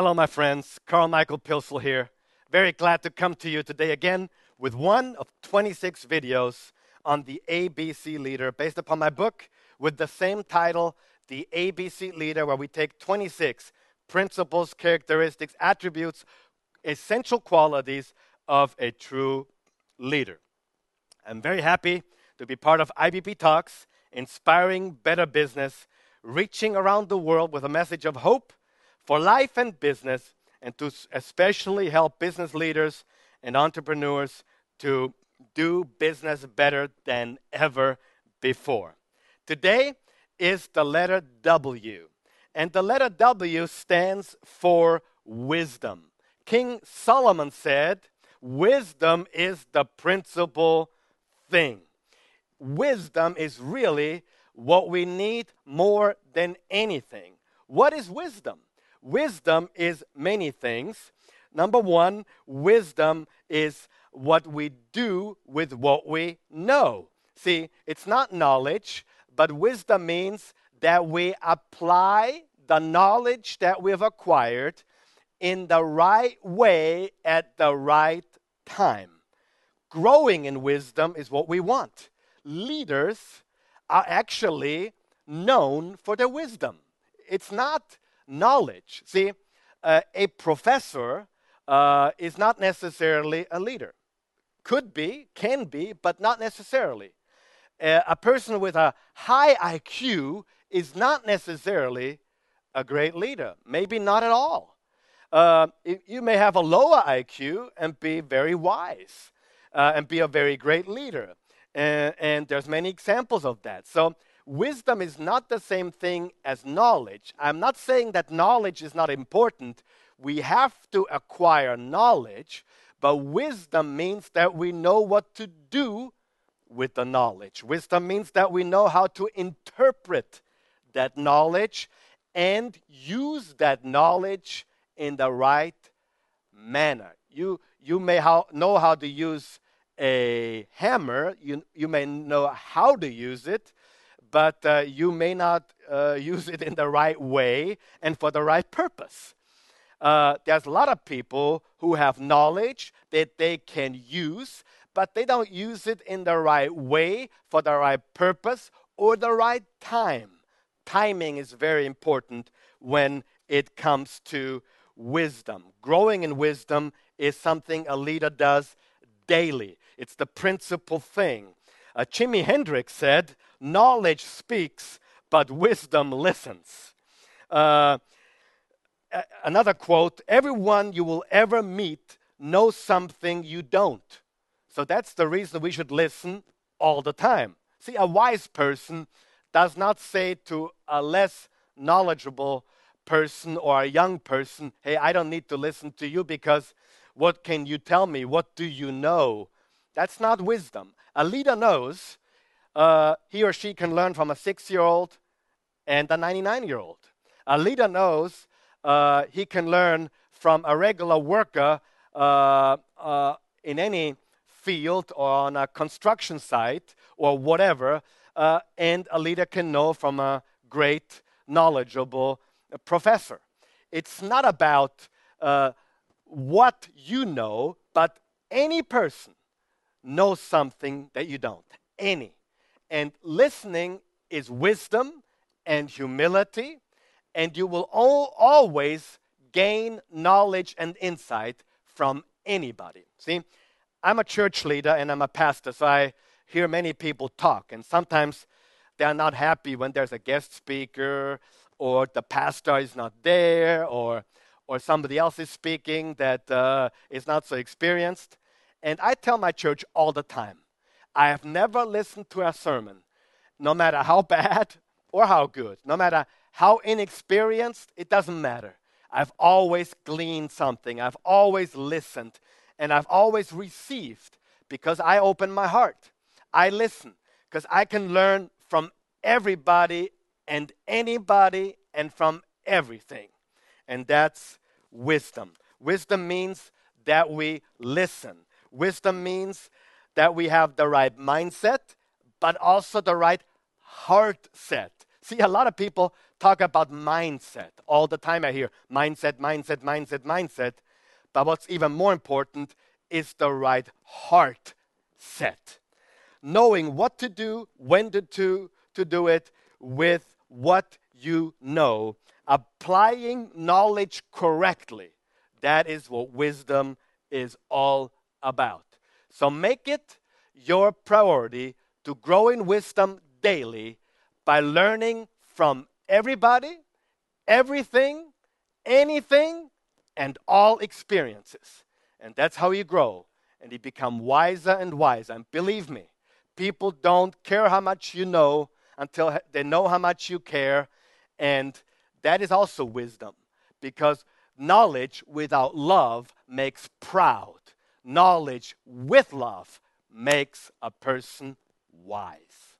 Hello, my friends. Carl Michael Pilsel here. Very glad to come to you today again with one of 26 videos on the ABC Leader based upon my book with the same title, The ABC Leader, where we take 26 principles, characteristics, attributes, essential qualities of a true leader. I'm very happy to be part of IBP Talks, inspiring better business, reaching around the world with a message of hope for life and business, and to especially help business leaders and entrepreneurs to do business better than ever before. Today is the letter W, and the letter W stands for wisdom. King Solomon said, Wisdom is the principal thing. Wisdom is really what we need more than anything. What is wisdom? Wisdom is many things. Number one, wisdom is what we do with what we know. See, it's not knowledge, but wisdom means that we apply the knowledge that we've acquired in the right way at the right time. Growing in wisdom is what we want. Leaders are actually known for their wisdom. It's not knowledge. See, uh, a professor uh, is not necessarily a leader. Could be, can be, but not necessarily. Uh, a person with a high IQ is not necessarily a great leader, maybe not at all. Uh, you may have a lower IQ and be very wise uh, and be a very great leader. And, and there's many examples of that. So wisdom is not the same thing as knowledge. I'm not saying that knowledge is not important. We have to acquire knowledge, but wisdom means that we know what to do with the knowledge. Wisdom means that we know how to interpret that knowledge and use that knowledge in the right manner. You, you may how, know how to use a hammer, you, you may know how to use it, but uh, you may not uh, use it in the right way and for the right purpose. Uh, there's a lot of people who have knowledge that they can use, but they don't use it in the right way for the right purpose or the right time. Timing is very important when it comes to wisdom. Growing in wisdom is something a leader does daily, it's the principal thing. Uh, Jimi Hendrix said, Knowledge speaks, but wisdom listens. Uh, another quote Everyone you will ever meet knows something you don't. So that's the reason we should listen all the time. See, a wise person does not say to a less knowledgeable person or a young person, hey, I don't need to listen to you because what can you tell me? What do you know? That's not wisdom. A leader knows uh, he or she can learn from a six year old and a 99 year old. A leader knows uh, he can learn from a regular worker uh, uh in any field or on a construction site or whatever, uh, and a leader can know from a great, knowledgeable professor. It's not about uh, what you know, but any person knows something that you don't. Any. And listening is wisdom and humility, and you will all, always gain knowledge and insight from anybody. See, I'm a church leader and I'm a pastor, so I hear many people talk, and sometimes they are not happy when there's a guest speaker or the pastor is not there or or somebody else is speaking that uh, is not so experienced. And I tell my church all the time I have never listened to a sermon, no matter how bad or how good, no matter how inexperienced, it doesn't matter. I've always gleaned something, I've always listened, and I've always received because I open my heart. I listen because I can learn from everybody and anybody and from everything. And that's wisdom. Wisdom means that we listen. Wisdom means that we have the right mindset, but also the right heart set. See, a lot of people talk about mindset. All the time I hear mindset, mindset, mindset, mindset. But what's even more important is the right heart set. Knowing what to do, when to do, to do it with what you know. Applying knowledge correctly. That is what wisdom is all about. So make it your priority to grow in wisdom daily by learning from everybody, everything, anything, and all experiences. And that's how you grow and you become wiser and wiser. And believe me, people don't care how much you know until they know how much you care. And that is also wisdom because knowledge without love makes proud. Knowledge with love makes a person wise.